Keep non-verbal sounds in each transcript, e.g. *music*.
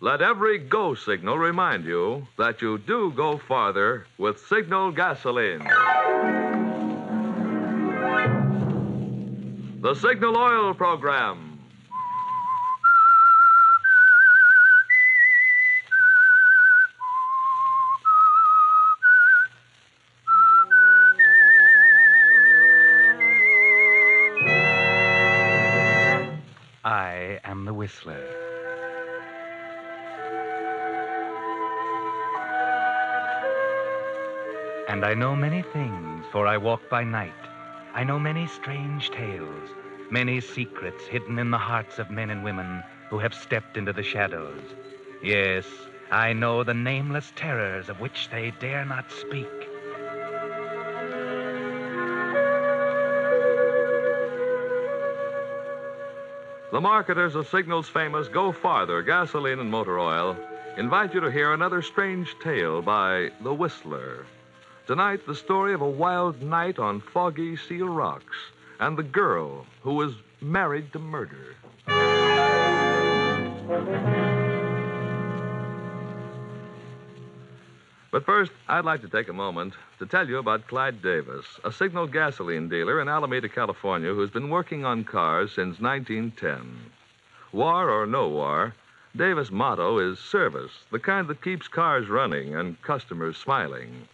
let every go signal remind you that you do go farther with Signal gasoline. The Signal Oil Program. I am the Whistler. And I know many things, for I walk by night. I know many strange tales, many secrets hidden in the hearts of men and women who have stepped into the shadows. Yes, I know the nameless terrors of which they dare not speak. The marketers of Signal's famous Go Farther gasoline and motor oil invite you to hear another strange tale by The Whistler. Tonight, the story of a wild night on foggy Seal Rocks and the girl who was married to murder. But first, I'd like to take a moment to tell you about Clyde Davis, a signal gasoline dealer in Alameda, California, who's been working on cars since 1910. War or no war, Davis' motto is service, the kind that keeps cars running and customers smiling.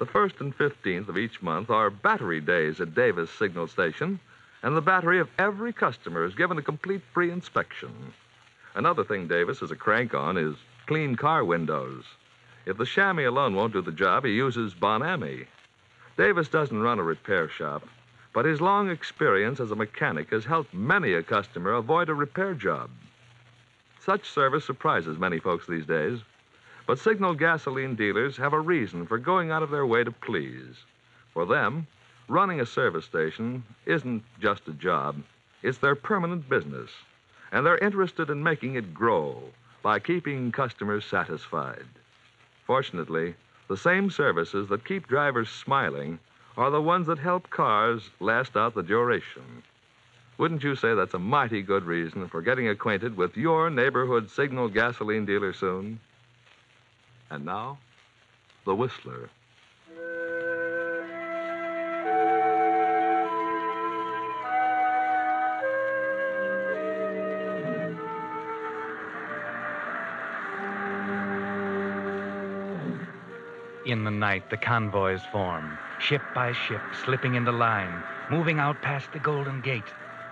The 1st and 15th of each month are battery days at Davis Signal Station, and the battery of every customer is given a complete free inspection. Another thing Davis is a crank on is clean car windows. If the chamois alone won't do the job, he uses Bon Ami. Davis doesn't run a repair shop, but his long experience as a mechanic has helped many a customer avoid a repair job. Such service surprises many folks these days, but Signal gasoline dealers have a reason for going out of their way to please. For them, running a service station isn't just a job, it's their permanent business, and they're interested in making it grow by keeping customers satisfied. Fortunately, the same services that keep drivers smiling are the ones that help cars last out the duration. Wouldn't you say that's a mighty good reason for getting acquainted with your neighborhood signal gasoline dealer soon? And now, the Whistler. In the night, the convoys form, ship by ship, slipping into line, moving out past the Golden Gate,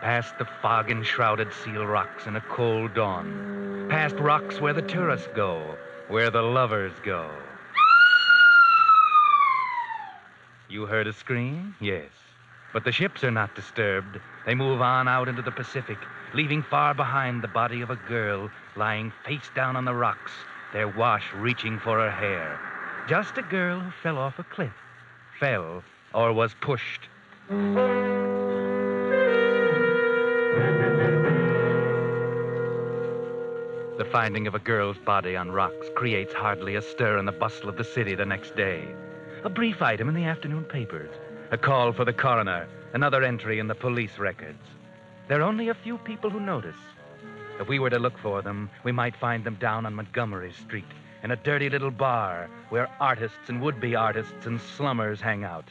past the fog enshrouded seal rocks in a cold dawn, past rocks where the tourists go, where the lovers go. You heard a scream? Yes. But the ships are not disturbed. They move on out into the Pacific, leaving far behind the body of a girl lying face down on the rocks, their wash reaching for her hair. Just a girl who fell off a cliff. Fell or was pushed. The finding of a girl's body on rocks creates hardly a stir in the bustle of the city the next day. A brief item in the afternoon papers, a call for the coroner, another entry in the police records. There are only a few people who notice. If we were to look for them, we might find them down on Montgomery Street in a dirty little bar where artists and would be artists and slummers hang out.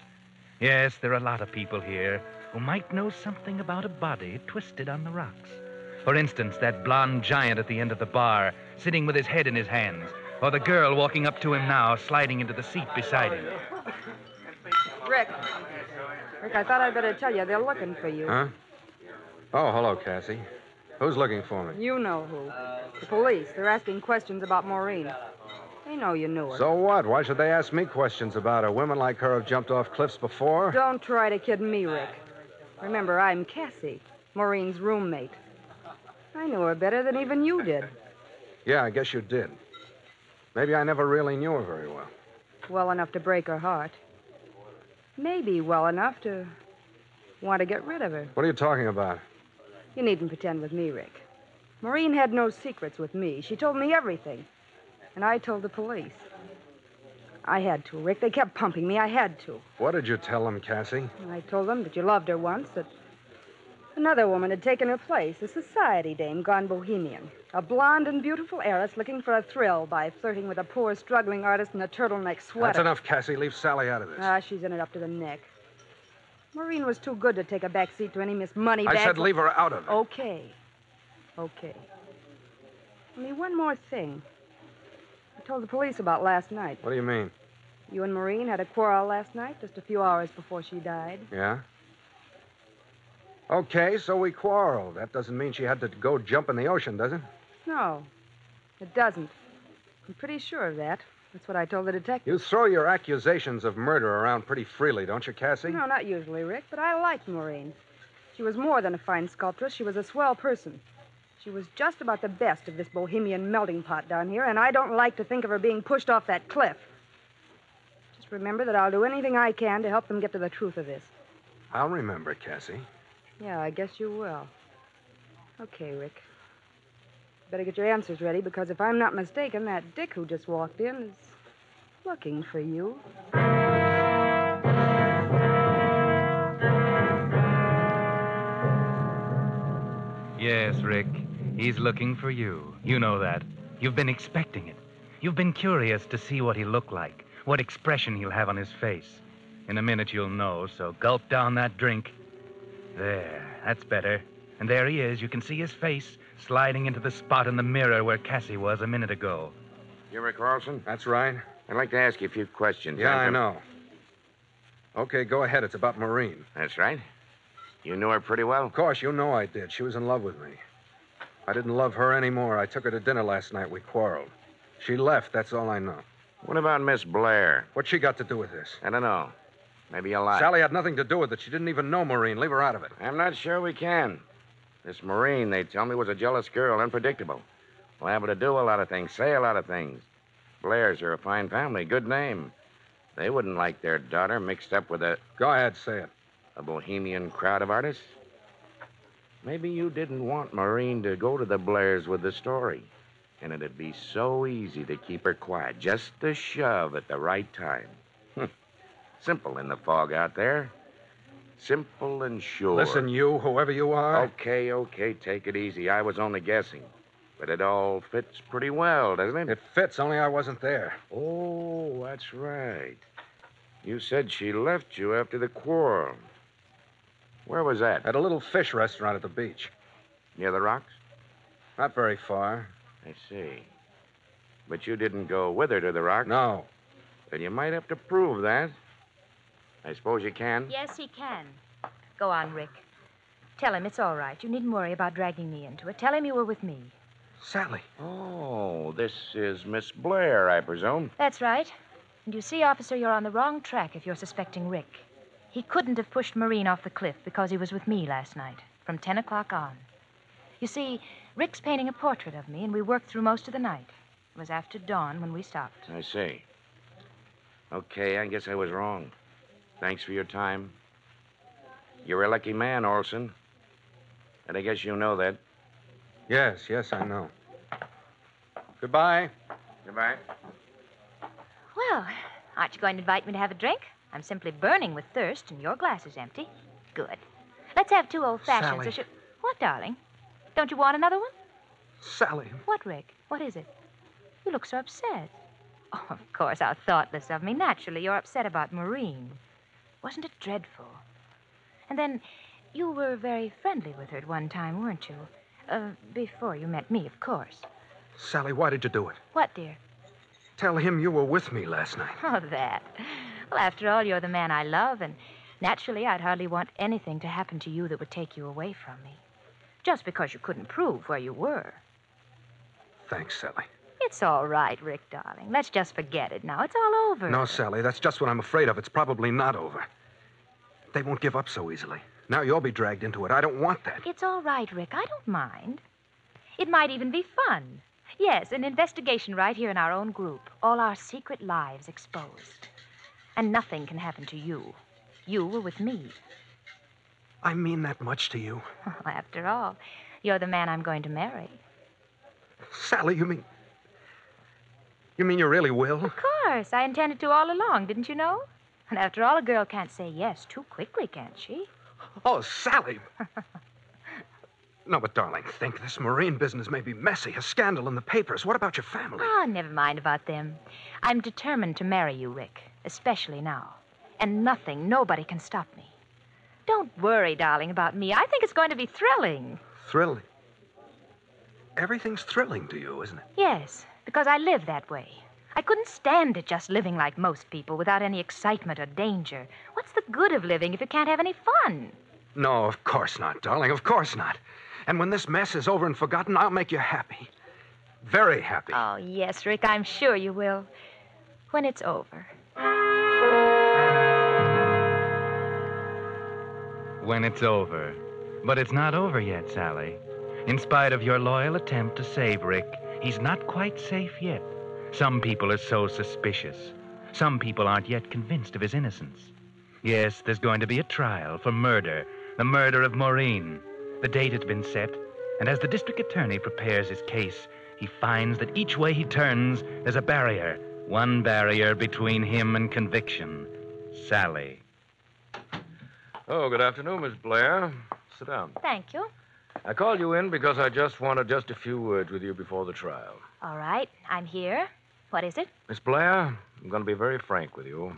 Yes, there are a lot of people here who might know something about a body twisted on the rocks. For instance, that blond giant at the end of the bar, sitting with his head in his hands, or the girl walking up to him now, sliding into the seat beside him. Rick. Rick, I thought I'd better tell you they're looking for you. Huh? Oh, hello, Cassie. Who's looking for me? You know who. The police. They're asking questions about Maureen. They know you knew her. So what? Why should they ask me questions about her? Women like her have jumped off cliffs before. Don't try to kid me, Rick. Remember, I'm Cassie, Maureen's roommate. I knew her better than even you did. Yeah, I guess you did. Maybe I never really knew her very well. Well enough to break her heart. Maybe well enough to want to get rid of her. What are you talking about? You needn't pretend with me, Rick. Maureen had no secrets with me. She told me everything. And I told the police. I had to, Rick. They kept pumping me. I had to. What did you tell them, Cassie? I told them that you loved her once, that Another woman had taken her place, a society dame gone bohemian. A blonde and beautiful heiress looking for a thrill by flirting with a poor, struggling artist in a turtleneck sweater. That's enough, Cassie. Leave Sally out of this. Ah, she's in it up to the neck. Maureen was too good to take a back seat to any Miss Moneybag. I said leave her out of it. Okay. Okay. Only one more thing. I told the police about last night. What do you mean? You and Maureen had a quarrel last night, just a few hours before she died. Yeah? Okay, so we quarreled. That doesn't mean she had to go jump in the ocean, does it? No, it doesn't. I'm pretty sure of that. That's what I told the detective. You throw your accusations of murder around pretty freely, don't you, Cassie? No, not usually, Rick, but I liked Maureen. She was more than a fine sculptress. She was a swell person. She was just about the best of this bohemian melting pot down here, and I don't like to think of her being pushed off that cliff. Just remember that I'll do anything I can to help them get to the truth of this. I'll remember Cassie. Yeah, I guess you will. Okay, Rick. Better get your answers ready, because if I'm not mistaken, that Dick who just walked in is looking for you. Yes, Rick. He's looking for you. You know that. You've been expecting it. You've been curious to see what he'll look like, what expression he'll have on his face. In a minute, you'll know, so gulp down that drink. There, that's better. And there he is. You can see his face sliding into the spot in the mirror where Cassie was a minute ago. You Rick Carlson? That's right. I'd like to ask you a few questions. Yeah, I Andrew. know. Okay, go ahead. It's about Maureen. That's right. You knew her pretty well. Of course, you know I did. She was in love with me. I didn't love her anymore. I took her to dinner last night. We quarreled. She left. That's all I know. What about Miss Blair? What's she got to do with this? I don't know. Maybe you lie. Sally had nothing to do with it. She didn't even know Maureen. Leave her out of it. I'm not sure we can. This Maureen, they tell me, was a jealous girl, unpredictable. Liable to do a lot of things, say a lot of things. Blairs are a fine family, good name. They wouldn't like their daughter mixed up with a, Go ahead, say it. a bohemian crowd of artists. Maybe you didn't want Maureen to go to the Blairs with the story. And it'd be so easy to keep her quiet, just a shove at the right time. Simple in the fog out there. Simple and sure. Listen, you, whoever you are. Okay, okay, take it easy. I was only guessing. But it all fits pretty well, doesn't it? It fits, only I wasn't there. Oh, that's right. You said she left you after the quarrel. Where was that? At a little fish restaurant at the beach. Near the rocks? Not very far. I see. But you didn't go with her to the rocks? No. Then you might have to prove that. I suppose you can? Yes, he can. Go on, Rick. Tell him it's all right. You needn't worry about dragging me into it. Tell him you were with me. Sally. Oh, this is Miss Blair, I presume. That's right. And you see, officer, you're on the wrong track if you're suspecting Rick. He couldn't have pushed Maureen off the cliff because he was with me last night, from 10 o'clock on. You see, Rick's painting a portrait of me, and we worked through most of the night. It was after dawn when we stopped. I see. Okay, I guess I was wrong. Thanks for your time. You're a lucky man, Olson. And I guess you know that. Yes, yes, I know. Goodbye. Goodbye. Well, aren't you going to invite me to have a drink? I'm simply burning with thirst, and your glass is empty. Good. Let's have two old fashions. Sally. Or should... What, darling? Don't you want another one? Sally. What, Rick? What is it? You look so upset. Oh, of course, how thoughtless of me. Naturally, you're upset about Maureen. Wasn't it dreadful? And then, you were very friendly with her at one time, weren't you? Uh, before you met me, of course. Sally, why did you do it? What, dear? Tell him you were with me last night. *laughs* Oh, that. Well, after all, you're the man I love, and naturally, I'd hardly want anything to happen to you that would take you away from me. Just because you couldn't prove where you were. Thanks, Sally. It's all right, Rick, darling. Let's just forget it now. It's all over. No, Sally, that's just what I'm afraid of. It's probably not over. They won't give up so easily. Now you'll be dragged into it. I don't want that. It's all right, Rick. I don't mind. It might even be fun. Yes, an investigation right here in our own group. All our secret lives exposed. And nothing can happen to you. You were with me. I mean that much to you. *laughs* After all, you're the man I'm going to marry. Sally, you mean. You mean you really will? Of course. I intended to all along, didn't you know? And after all, a girl can't say yes too quickly, can't she? Oh, Sally. *laughs* No, but darling, think this Maureen business may be messy, a scandal in the papers. What about your family? Oh, never mind about them. I'm determined to marry you, Rick, especially now. And nothing, nobody can stop me. Don't worry, darling, about me. I think it's going to be thrilling. Thrilling. Everything's thrilling to you, isn't it? Yes, because I live that way. I couldn't stand it just living like most people without any excitement or danger. What's the good of living if you can't have any fun? No, of course not, darling. Of course not. And when this mess is over and forgotten, I'll make you happy. Very happy. Oh, yes, Rick, I'm sure you will. When it's over. When it's over. But it's not over yet, Sally. In spite of your loyal attempt to save Rick, he's not quite safe yet. Some people are so suspicious. Some people aren't yet convinced of his innocence. Yes, there's going to be a trial for murder, the murder of Maureen. The date has been set, and as the district attorney prepares his case, he finds that each way he turns, there's a barrier. One barrier between him and conviction Sally. Oh, good afternoon, Miss Blair. Sit down. Thank you. I called you in because I just wanted just a few words with you before the trial. All right, I'm here. What is it? Miss Blair, I'm going to be very frank with you.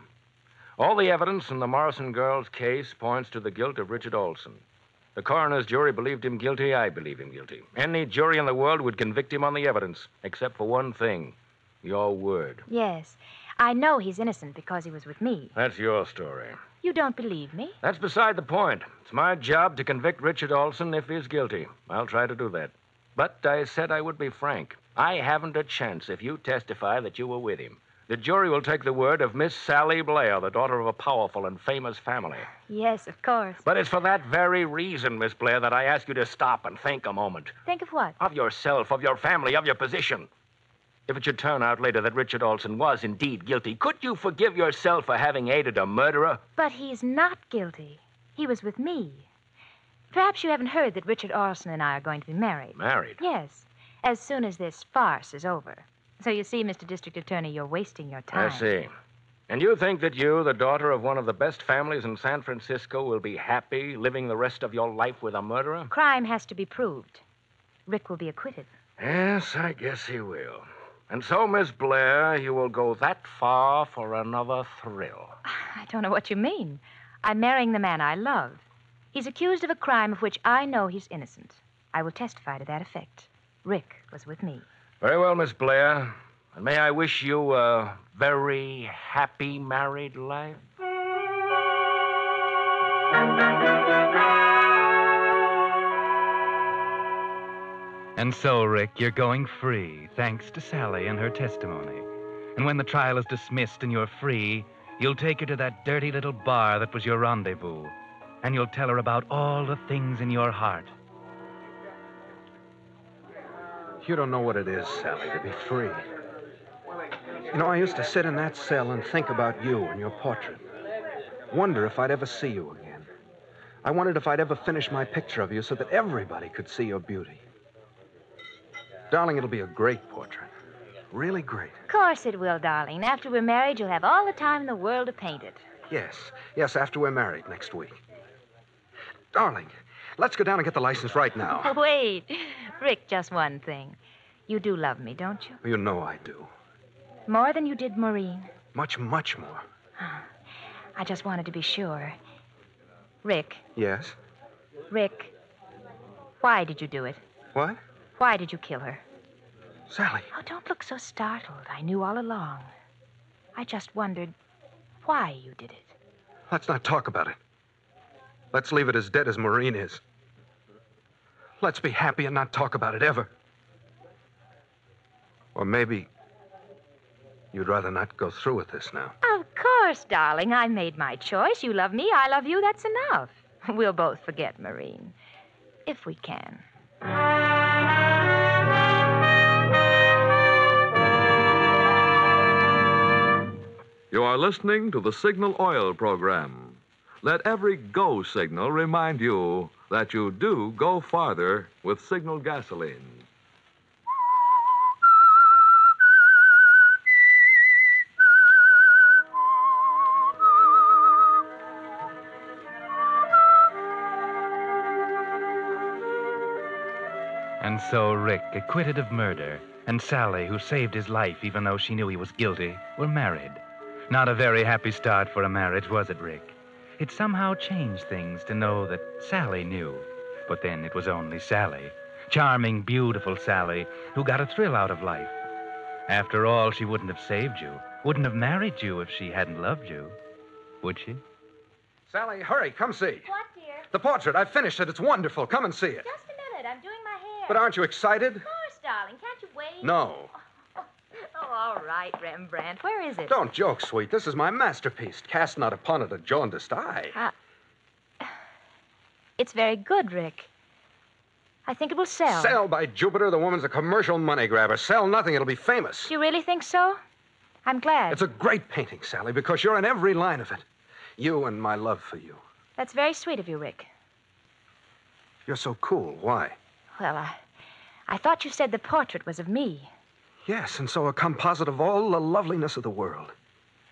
All the evidence in the Morrison girl's case points to the guilt of Richard Olson. The coroner's jury believed him guilty. I believe him guilty. Any jury in the world would convict him on the evidence, except for one thing your word. Yes. I know he's innocent because he was with me. That's your story. You don't believe me? That's beside the point. It's my job to convict Richard Olson if he's guilty. I'll try to do that. But I said I would be frank. I haven't a chance if you testify that you were with him. The jury will take the word of Miss Sally Blair, the daughter of a powerful and famous family. Yes, of course. But it's for that very reason, Miss Blair, that I ask you to stop and think a moment. Think of what? Of yourself, of your family, of your position. If it should turn out later that Richard Olson was indeed guilty, could you forgive yourself for having aided a murderer? But he's not guilty. He was with me. Perhaps you haven't heard that Richard Olson and I are going to be married. Married? Yes, as soon as this farce is over. So you see, Mr. District Attorney, you're wasting your time. I see. And you think that you, the daughter of one of the best families in San Francisco, will be happy living the rest of your life with a murderer? Crime has to be proved. Rick will be acquitted. Yes, I guess he will. And so, Miss Blair, you will go that far for another thrill. *sighs* I don't know what you mean. I'm marrying the man I love. He's accused of a crime of which I know he's innocent. I will testify to that effect. Rick was with me. Very well, Miss Blair. And may I wish you a very happy married life? And so, Rick, you're going free, thanks to Sally and her testimony. And when the trial is dismissed and you're free, you'll take her to that dirty little bar that was your rendezvous. And you'll tell her about all the things in your heart. You don't know what it is, Sally, to be free. You know, I used to sit in that cell and think about you and your portrait. Wonder if I'd ever see you again. I wondered if I'd ever finish my picture of you so that everybody could see your beauty. Darling, it'll be a great portrait. Really great. Of course it will, darling. After we're married, you'll have all the time in the world to paint it. Yes, yes, after we're married next week. Darling, let's go down and get the license right now. *laughs* Wait. Rick, just one thing. You do love me, don't you? You know I do. More than you did Maureen. Much, much more. Ah, I just wanted to be sure. Rick, Yes? Rick, why did you do it? What? Why did you kill her? Sally, Oh, don't look so startled. I knew all along. I just wondered why you did it. let's not talk about it. Let's leave it as dead as Maureen is. Let's be happy and not talk about it ever. Or maybe you'd rather not go through with this now. Of course, darling. I made my choice. You love me. I love you. That's enough. *laughs* We'll both forget Maureen. If we can. You are listening to the Signal Oil program. Let every go signal remind you that you do go farther with Signal gasoline. And so Rick, acquitted of murder, and Sally, who saved his life even though she knew he was guilty, were married. Not a very happy start for a marriage, was it, Rick? It somehow changed things to know that Sally knew. But then it was only Sally. Charming, beautiful Sally, who got a thrill out of life. After all, she wouldn't have saved you, wouldn't have married you if she hadn't loved you. Would she? Sally, hurry, come see. What, dear? The portrait, I've finished it. It's wonderful. Come and see it. Just a minute. I'm doing my hair. But aren't you excited? Of course, darling. Can't you wait? No. All right, Rembrandt. Where is it? Don't joke, sweet. This is my masterpiece. Cast not upon it a jaundiced eye. Uh, it's very good, Rick. I think it will sell. Sell by Jupiter, the woman's a commercial money grabber. Sell nothing, it'll be famous. Do you really think so? I'm glad. It's a great painting, Sally, because you're in every line of it. You and my love for you. That's very sweet of you, Rick. You're so cool. Why? Well, I, I thought you said the portrait was of me. Yes, and so a composite of all the loveliness of the world.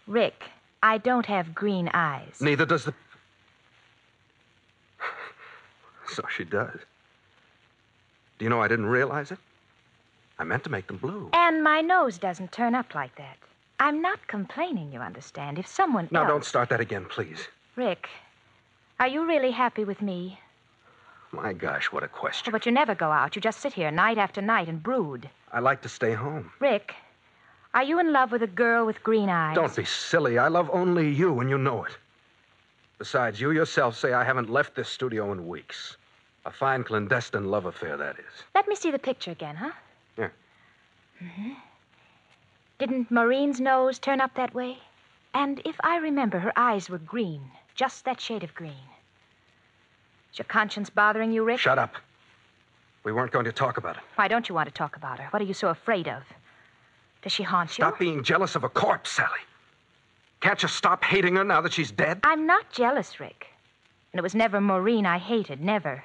Rick, I don't have green eyes. Neither does the. so she does. Do you know I didn't realize it? I meant to make them blue. And my nose doesn't turn up like that. I'm not complaining, you understand. If someone Now, else... don't start that again, please. Rick, are you really happy with me? My gosh, what a question. but you never go out. You just sit here night after night and brood. I like to stay home. Rick, are you in love with a girl with green eyes? Don't be silly. I love only you, and you know it. Besides, you yourself say I haven't left this studio in weeks. A fine clandestine love affair, that is. Let me see the picture again, huh? Yeah. hmm Didn't Maureen's nose turn up that way? And if I remember, her eyes were green, just that shade of green. Is your conscience bothering you, Rick? Shut up. We weren't going to talk about it. Why don't you want to talk about her? What are you so afraid of? Does she haunt you? Stop being jealous of a corpse, Sally. Can't you stop hating her now that she's dead? I'm not jealous, Rick. And it was never Maureen I hated, never.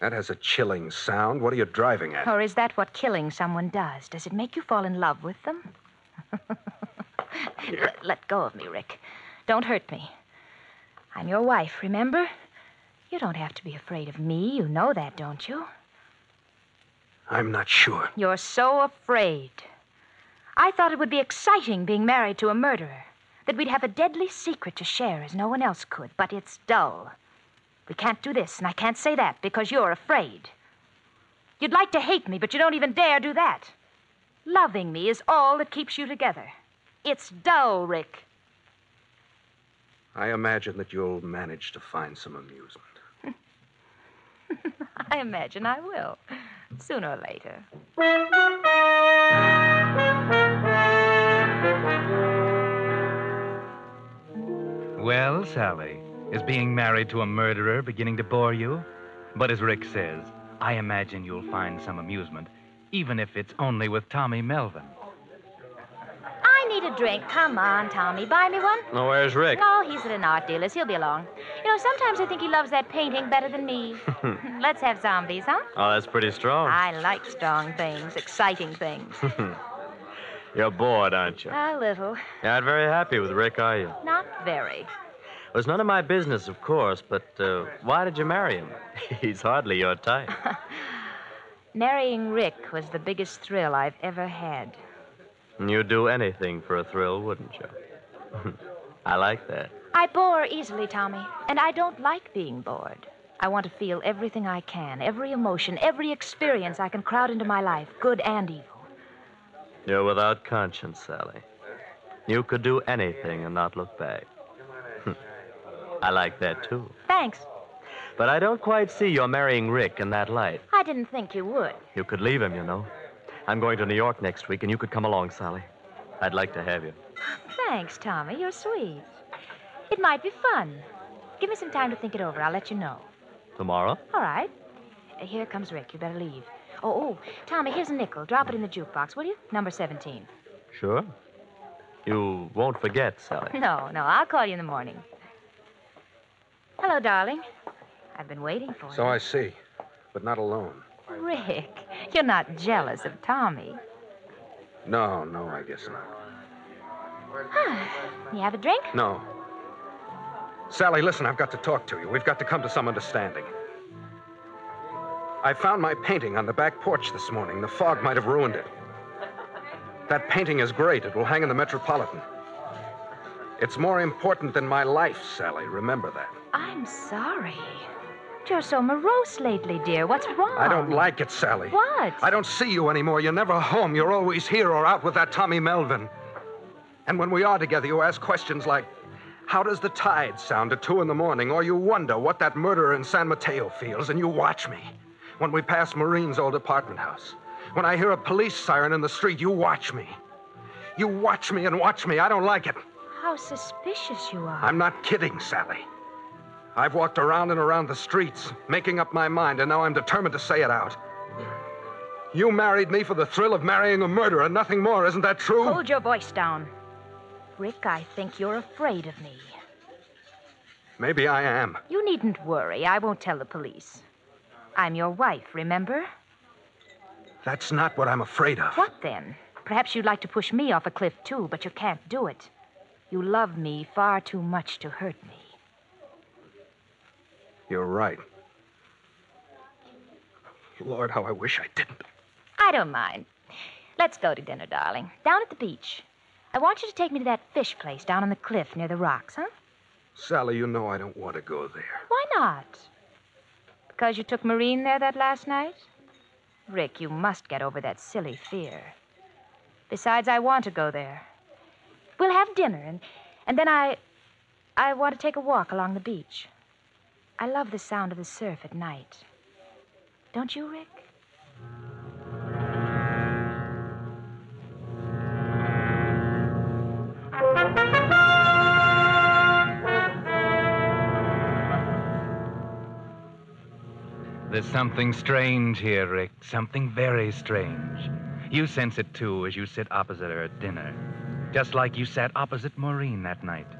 That has a chilling sound. What are you driving at? Or is that what killing someone does? Does it make you fall in love with them? *laughs* let, let go of me, Rick. Don't hurt me. I'm your wife, remember? You don't have to be afraid of me. You know that, don't you? I'm not sure. You're so afraid. I thought it would be exciting being married to a murderer, that we'd have a deadly secret to share as no one else could, but it's dull. We can't do this, and I can't say that because you're afraid. You'd like to hate me, but you don't even dare do that. Loving me is all that keeps you together. It's dull, Rick. I imagine that you'll manage to find some amusement. I imagine I will, sooner or later. Well, Sally, is being married to a murderer beginning to bore you? But as Rick says, I imagine you'll find some amusement, even if it's only with Tommy Melvin. I need a drink. Come on, Tommy. Buy me one. Oh, where's Rick? No, he's at an art dealer's. He'll be along. You know, sometimes I think he loves that painting better than me. *laughs* *laughs* Let's have zombies, huh? Oh, that's pretty strong. I like strong things, exciting things. *laughs* You're bored, aren't you? A little. You're not very happy with Rick, are you? Not very. Well, it's none of my business, of course, but uh, why did you marry him? He's hardly your type. Marrying Rick was the biggest thrill I've ever had. You'd do anything for a thrill, wouldn't you? *laughs* I like that. I bore easily, Tommy, and I don't like being bored. I want to feel everything I can, every emotion, every experience I can crowd into my life, good and evil. You're without conscience, Sally. You could do anything and not look back. *laughs* I like that, too. Thanks. But I don't quite see your marrying Rick in that light. I didn't think you would. You could leave him, you know. I'm going to New York next week, and you could come along, Sally. I'd like to have you. Thanks, Tommy. You're sweet. It might be fun. Give me some time to think it over. I'll let you know. Tomorrow? All right. Uh, Here comes Rick. You better leave. Oh, oh, Tommy, here's a nickel. Drop it in the jukebox, will you? Number 17. Sure. You won't forget, Sally. *laughs* No, no, I'll call you in the morning. Hello, darling. I've been waiting for you. So. I see, but not alone. Rick, you're not jealous of Tommy. No, no, I guess not. Huh. You have a drink? No. Sally, listen, I've got to talk to you. We've got to come to some understanding. I found my painting on the back porch this morning. The fog might have ruined it. That painting is great. It will hang in the Metropolitan. It's more important than my life, Sally. Remember that. I'm sorry. You're so morose lately, dear. What's wrong? I don't like it, Sally. What? I don't see you anymore. You're never home. You're always here or out with that Tommy Melvin. And when we are together, you ask questions like, How does the tide sound at two in the morning? Or you wonder what that murderer in San Mateo feels, and you watch me. When we pass Maureen's old apartment house, when I hear a police siren in the street, you watch me. You watch me and watch me. I don't like it. How suspicious you are. I'm not kidding, Sally. I've walked around and around the streets, making up my mind, and now I'm determined to say it out. You married me for the thrill of marrying a murderer, nothing more. Isn't that true? Hold your voice down. Rick, I think you're afraid of me. Maybe I am. You needn't worry. I won't tell the police. I'm your wife, remember? That's not what I'm afraid of. What then? Perhaps you'd like to push me off a cliff, too, but you can't do it. You love me far too much to hurt me. You're right. Lord, how I wish I didn't. I don't mind. Let's go to dinner, darling. Down at the beach. I want you to take me to that fish place down on the cliff near the rocks, huh? Sally, you know I don't want to go there. Why not? Because you took Maureen there that last night? Rick, you must get over that silly fear. Besides, I want to go there. We'll have dinner, and, and then I. I want to take a walk along the beach. I love the sound of the surf at night. Don't you, Rick? There's something strange here, Rick. Something very strange. You sense it too as you sit opposite her at dinner. Just like you sat opposite Maureen that night.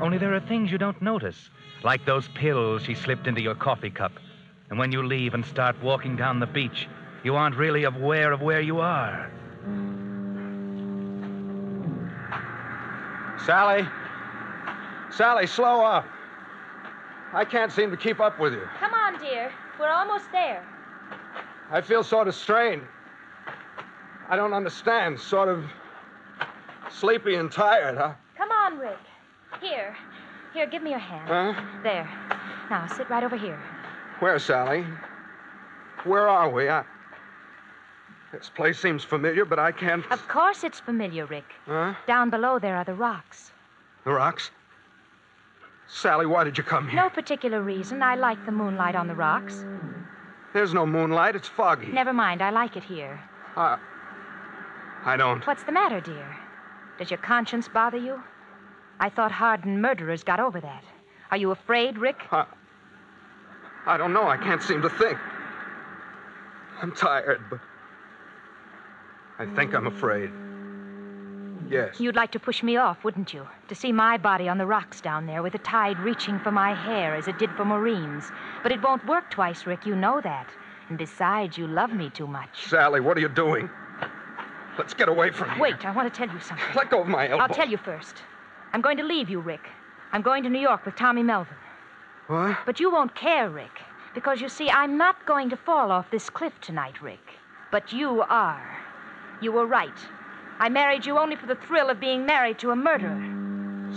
Only there are things you don't notice, like those pills she slipped into your coffee cup. And when you leave and start walking down the beach, you aren't really aware of where you are. Sally? Sally, slow up. I can't seem to keep up with you. Come on, dear. We're almost there. I feel sort of strained. I don't understand. Sort of sleepy and tired, huh? Come on, Rick. Here. Here, give me your hand. Huh? There. Now, sit right over here. Where, Sally? Where are we? I... This place seems familiar, but I can't. Of course it's familiar, Rick. Huh? Down below there are the rocks. The rocks? Sally, why did you come here? No particular reason. I like the moonlight on the rocks. There's no moonlight. It's foggy. Never mind. I like it here. I... I don't. What's the matter, dear? Does your conscience bother you? I thought hardened murderers got over that. Are you afraid, Rick? I... I don't know. I can't seem to think. I'm tired, but. I think I'm afraid. Yes. You'd like to push me off, wouldn't you? To see my body on the rocks down there with the tide reaching for my hair as it did for Maureen's. But it won't work twice, Rick. You know that. And besides, you love me too much. Sally, what are you doing? Let's get away from here. Wait, I want to tell you something. Let go of my elbow. I'll tell you first. I'm going to leave you, Rick. I'm going to New York with Tommy Melvin. What? But you won't care, Rick. Because you see, I'm not going to fall off this cliff tonight, Rick. But you are. You were right. I married you only for the thrill of being married to a murderer.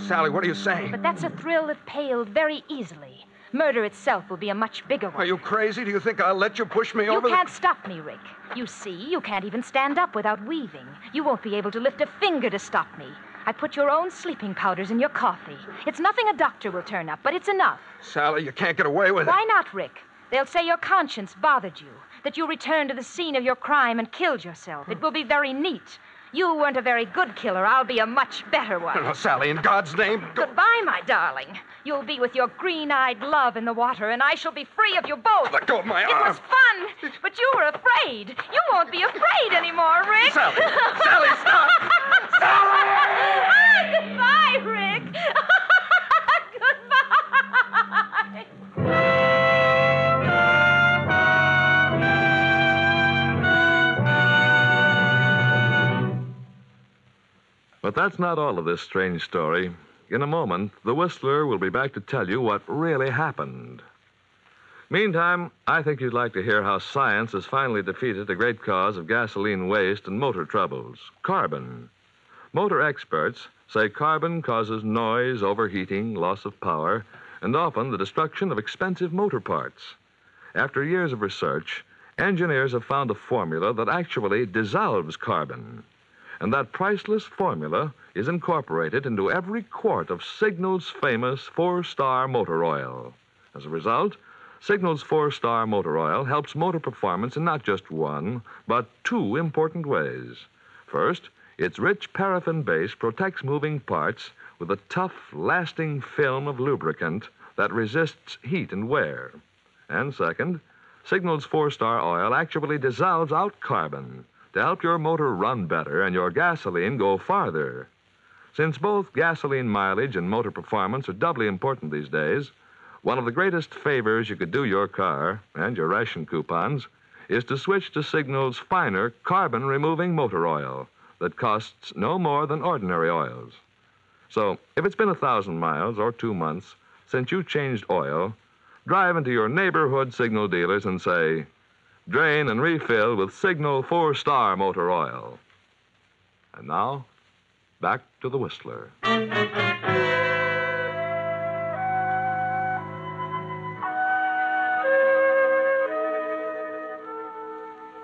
Sally, what are you saying? But that's a thrill that paled very easily. Murder itself will be a much bigger one. Are you crazy? Do you think I'll let you push me You over? You can't stop me, Rick. You see, you can't even stand up without weaving. You won't be able to lift a finger to stop me. I put your own sleeping powders in your coffee. It's nothing a doctor will turn up, but it's enough. Sally, you can't get away with it. Why not, Rick? They'll say your conscience bothered you, that you returned to the scene of your crime and killed yourself. It will be very neat. You weren't a very good killer. I'll be a much better one. No, Sally, in God's name, go. Goodbye, my darling. You'll be with your green eyed love in the water, and I shall be free of you both. Let go of my arm. It was fun, but you were afraid. You won't be afraid anymore, Rick. Sally, Sally, that's not all of this strange story. In a moment, the Whistler will be back to tell you what really happened. Meantime, I think you'd like to hear how science has finally defeated the great cause of gasoline waste and motor troubles carbon. Motor experts say carbon causes noise, overheating, loss of power, and often the destruction of expensive motor parts. After years of research, engineers have found a formula that actually dissolves carbon. And that priceless formula is incorporated into every quart of Signal's famous four star motor oil. As a result, Signal's four star motor oil helps motor performance in not just one, but two important ways. First, its rich paraffin base protects moving parts with a tough, lasting film of lubricant that resists heat and wear. And second, Signal's four star oil actually dissolves out carbon to help your motor run better and your gasoline go farther. Since both gasoline mileage and motor performance are doubly important these days, one of the greatest favors you could do your car and your ration coupons is to switch to Signal's finer carbon removing motor oil that costs no more than ordinary oils. So, if it's been a thousand miles or two months since you changed oil, drive into your neighborhood Signal dealers and say, drain and refill with Signal four star motor oil. And now, back to the Whistler.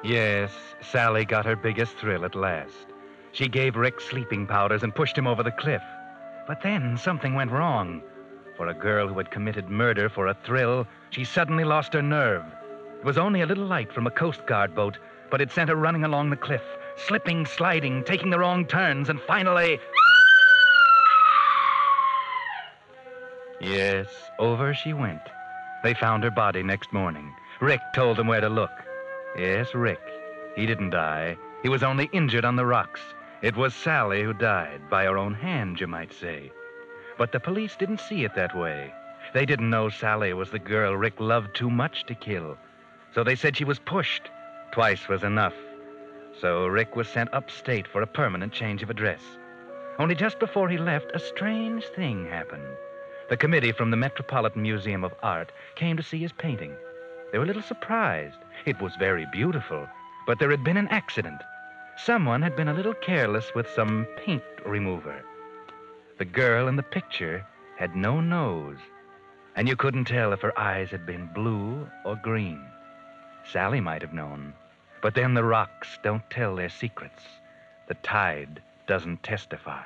Yes, Sally got her biggest thrill at last. She gave Rick sleeping powders and pushed him over the cliff. But then something went wrong. For a girl who had committed murder for a thrill, she suddenly lost her nerve. It was only a little light from a Coast Guard boat, but it sent her running along the cliff, slipping, sliding, taking the wrong turns, and finally. Yes, over she went. They found her body next morning. Rick told them where to look. Yes, Rick. He didn't die. He was only injured on the rocks. It was Sally who died, by her own hand, you might say. But the police didn't see it that way. They didn't know Sally was the girl Rick loved too much to kill. So they said she was pushed. Twice was enough. So Rick was sent upstate for a permanent change of address. Only just before he left, a strange thing happened. The committee from the Metropolitan Museum of Art came to see his painting. They were a little surprised. It was very beautiful, but there had been an accident. Someone had been a little careless with some paint remover. The girl in the picture had no nose, and you couldn't tell if her eyes had been blue or green. Sally might have known, but then the rocks don't tell their secrets. The tide doesn't testify.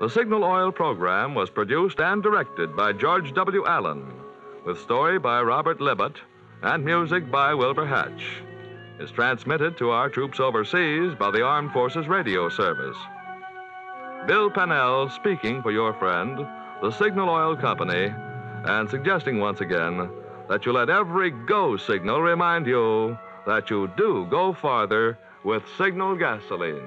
The Signal Oil program was produced and directed by George W. Allen, with story by Robert Libott and music by Wilbur Hatch. Is transmitted to our troops overseas by the Armed Forces Radio Service. Bill Pennell speaking for your friend, the Signal Oil Company, and suggesting once again that you let every go signal remind you that you do go farther with Signal gasoline.